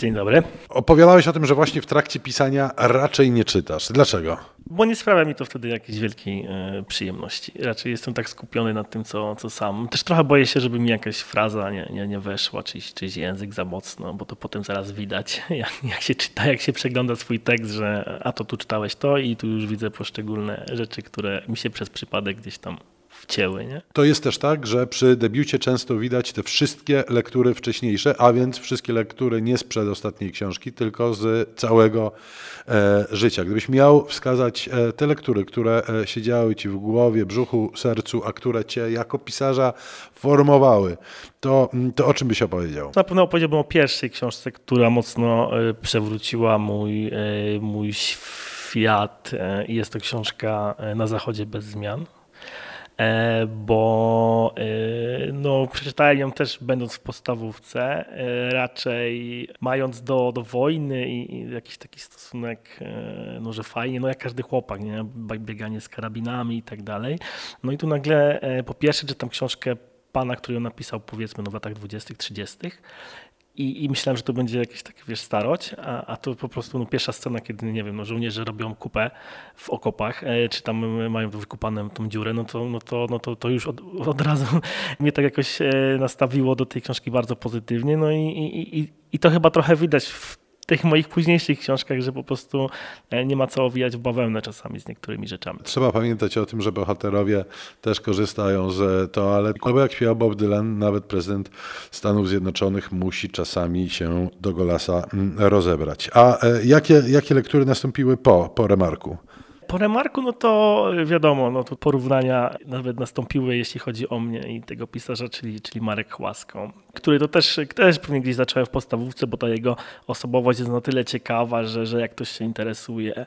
Dzień dobry. Opowiadałeś o tym, że właśnie w trakcie pisania raczej nie czytasz. Dlaczego? Bo nie sprawia mi to wtedy jakiejś wielkiej e, przyjemności. Raczej jestem tak skupiony nad tym, co, co sam. Też trochę boję się, żeby mi jakaś fraza nie, nie, nie weszła, czyś, czyś język za mocno, bo to potem zaraz widać, jak, jak się czyta, jak się przegląda swój tekst, że a to tu czytałeś to i tu już widzę poszczególne rzeczy, które mi się przez przypadek gdzieś tam wcięły. Nie? To jest też tak, że przy debiucie często widać te wszystkie lektury wcześniejsze, a więc wszystkie lektury nie sprzed ostatniej książki, tylko z całego e, życia. Gdybyś miał wskazać e, te lektury, które e, siedziały ci w głowie, brzuchu, sercu, a które cię jako pisarza formowały, to, mm, to o czym byś opowiedział? Na pewno opowiedziałbym o pierwszej książce, która mocno e, przewróciła mój, e, mój świat. E, jest to książka Na Zachodzie bez zmian bo e, no, przeczytałem ją też będąc w podstawówce, e, raczej mając do, do wojny i, i jakiś taki stosunek, no że fajnie, no jak każdy chłopak, nie? bieganie z karabinami i tak dalej. No i tu nagle po pierwsze czytam książkę pana, który ją napisał powiedzmy no, w latach 20., 30. I, I, myślałem, że to będzie jakieś takie, wiesz, starość, a, a to po prostu no, pierwsza scena, kiedy, nie wiem, no, żołnierze robią kupę w okopach, e, czy tam mają wykupaną tą dziurę, no to, no to, no to, to już od, od razu mnie tak jakoś e, nastawiło do tej książki bardzo pozytywnie, no i, i, i, i to chyba trochę widać w tych moich późniejszych książkach, że po prostu e, nie ma co owijać w bawełnę czasami z niektórymi rzeczami. Trzeba pamiętać o tym, że bohaterowie też korzystają z toalet. Albo jak śpiewał Bob Dylan, nawet prezydent Stanów Zjednoczonych musi czasami się do golasa mm, rozebrać. A e, jakie, jakie lektury nastąpiły po, po remarku? Po remarku, no to wiadomo, no to porównania nawet nastąpiły, jeśli chodzi o mnie i tego pisarza, czyli, czyli Marek Chłasko, który to też, też pewnie gdzieś zacząłem w podstawówce, bo ta jego osobowość jest na tyle ciekawa, że, że jak ktoś się interesuje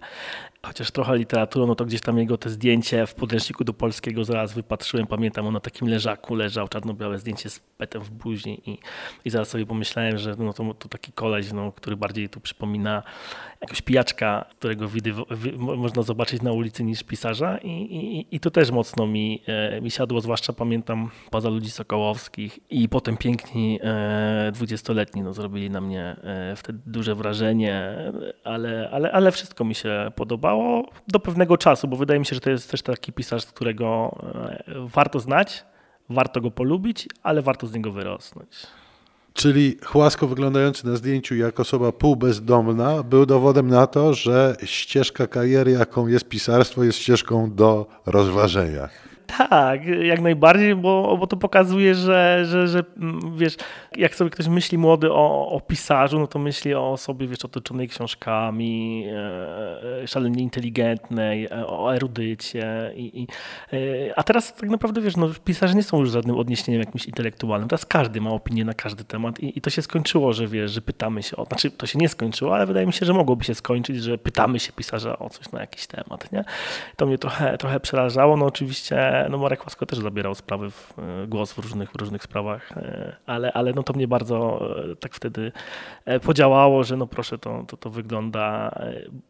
chociaż trochę literaturą, no to gdzieś tam jego te zdjęcie w podręczniku do polskiego zaraz wypatrzyłem, pamiętam, on na takim leżaku leżał, czarno-białe zdjęcie z petem w buzi i, i zaraz sobie pomyślałem, że no to, to taki koleś, no, który bardziej tu przypomina jakąś pijaczka, którego widy, można zobaczyć na ulicy niż pisarza i, i, i to też mocno mi, e, mi siadło, zwłaszcza pamiętam poza ludzi Sokołowskich i potem piękni e, dwudziestoletni no, zrobili na mnie e, wtedy duże wrażenie, ale, ale, ale wszystko mi się podobało do pewnego czasu, bo wydaje mi się, że to jest też taki pisarz, którego e, warto znać, warto go polubić, ale warto z niego wyrosnąć. Czyli Chłasko wyglądający na zdjęciu jak osoba półbezdomna był dowodem na to, że ścieżka kariery, jaką jest pisarstwo, jest ścieżką do rozważenia. Tak, jak najbardziej, bo, bo to pokazuje, że, że, że mm, wiesz, jak sobie ktoś myśli młody o, o pisarzu, no to myśli o osobie, wiesz, otoczonej książkami, e, szalenie inteligentnej, e, o erudycie. I, i, e, a teraz tak naprawdę, wiesz, no, pisarze nie są już żadnym odniesieniem jakimś intelektualnym. Teraz każdy ma opinię na każdy temat i, i to się skończyło, że wiesz, że pytamy się o, znaczy to się nie skończyło, ale wydaje mi się, że mogłoby się skończyć, że pytamy się pisarza o coś na jakiś temat, nie? To mnie trochę, trochę przerażało, no oczywiście no Marek Łasko też zabierał sprawy, w, e, głos w różnych, w różnych sprawach, e, ale, ale no to mnie bardzo e, tak wtedy podziałało, że no proszę, to, to, to wygląda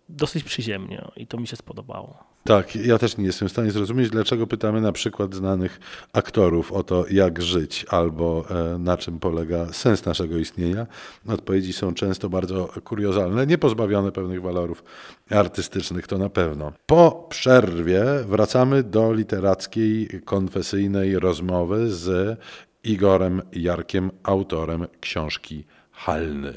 dosyć przyziemnie i to mi się spodobało. Tak, ja też nie jestem w stanie zrozumieć, dlaczego pytamy na przykład znanych aktorów o to, jak żyć albo na czym polega sens naszego istnienia. Odpowiedzi są często bardzo kuriozalne, nie pozbawione pewnych walorów artystycznych, to na pewno. Po przerwie wracamy do literackiej, konfesyjnej rozmowy z Igorem Jarkiem, autorem książki Halny.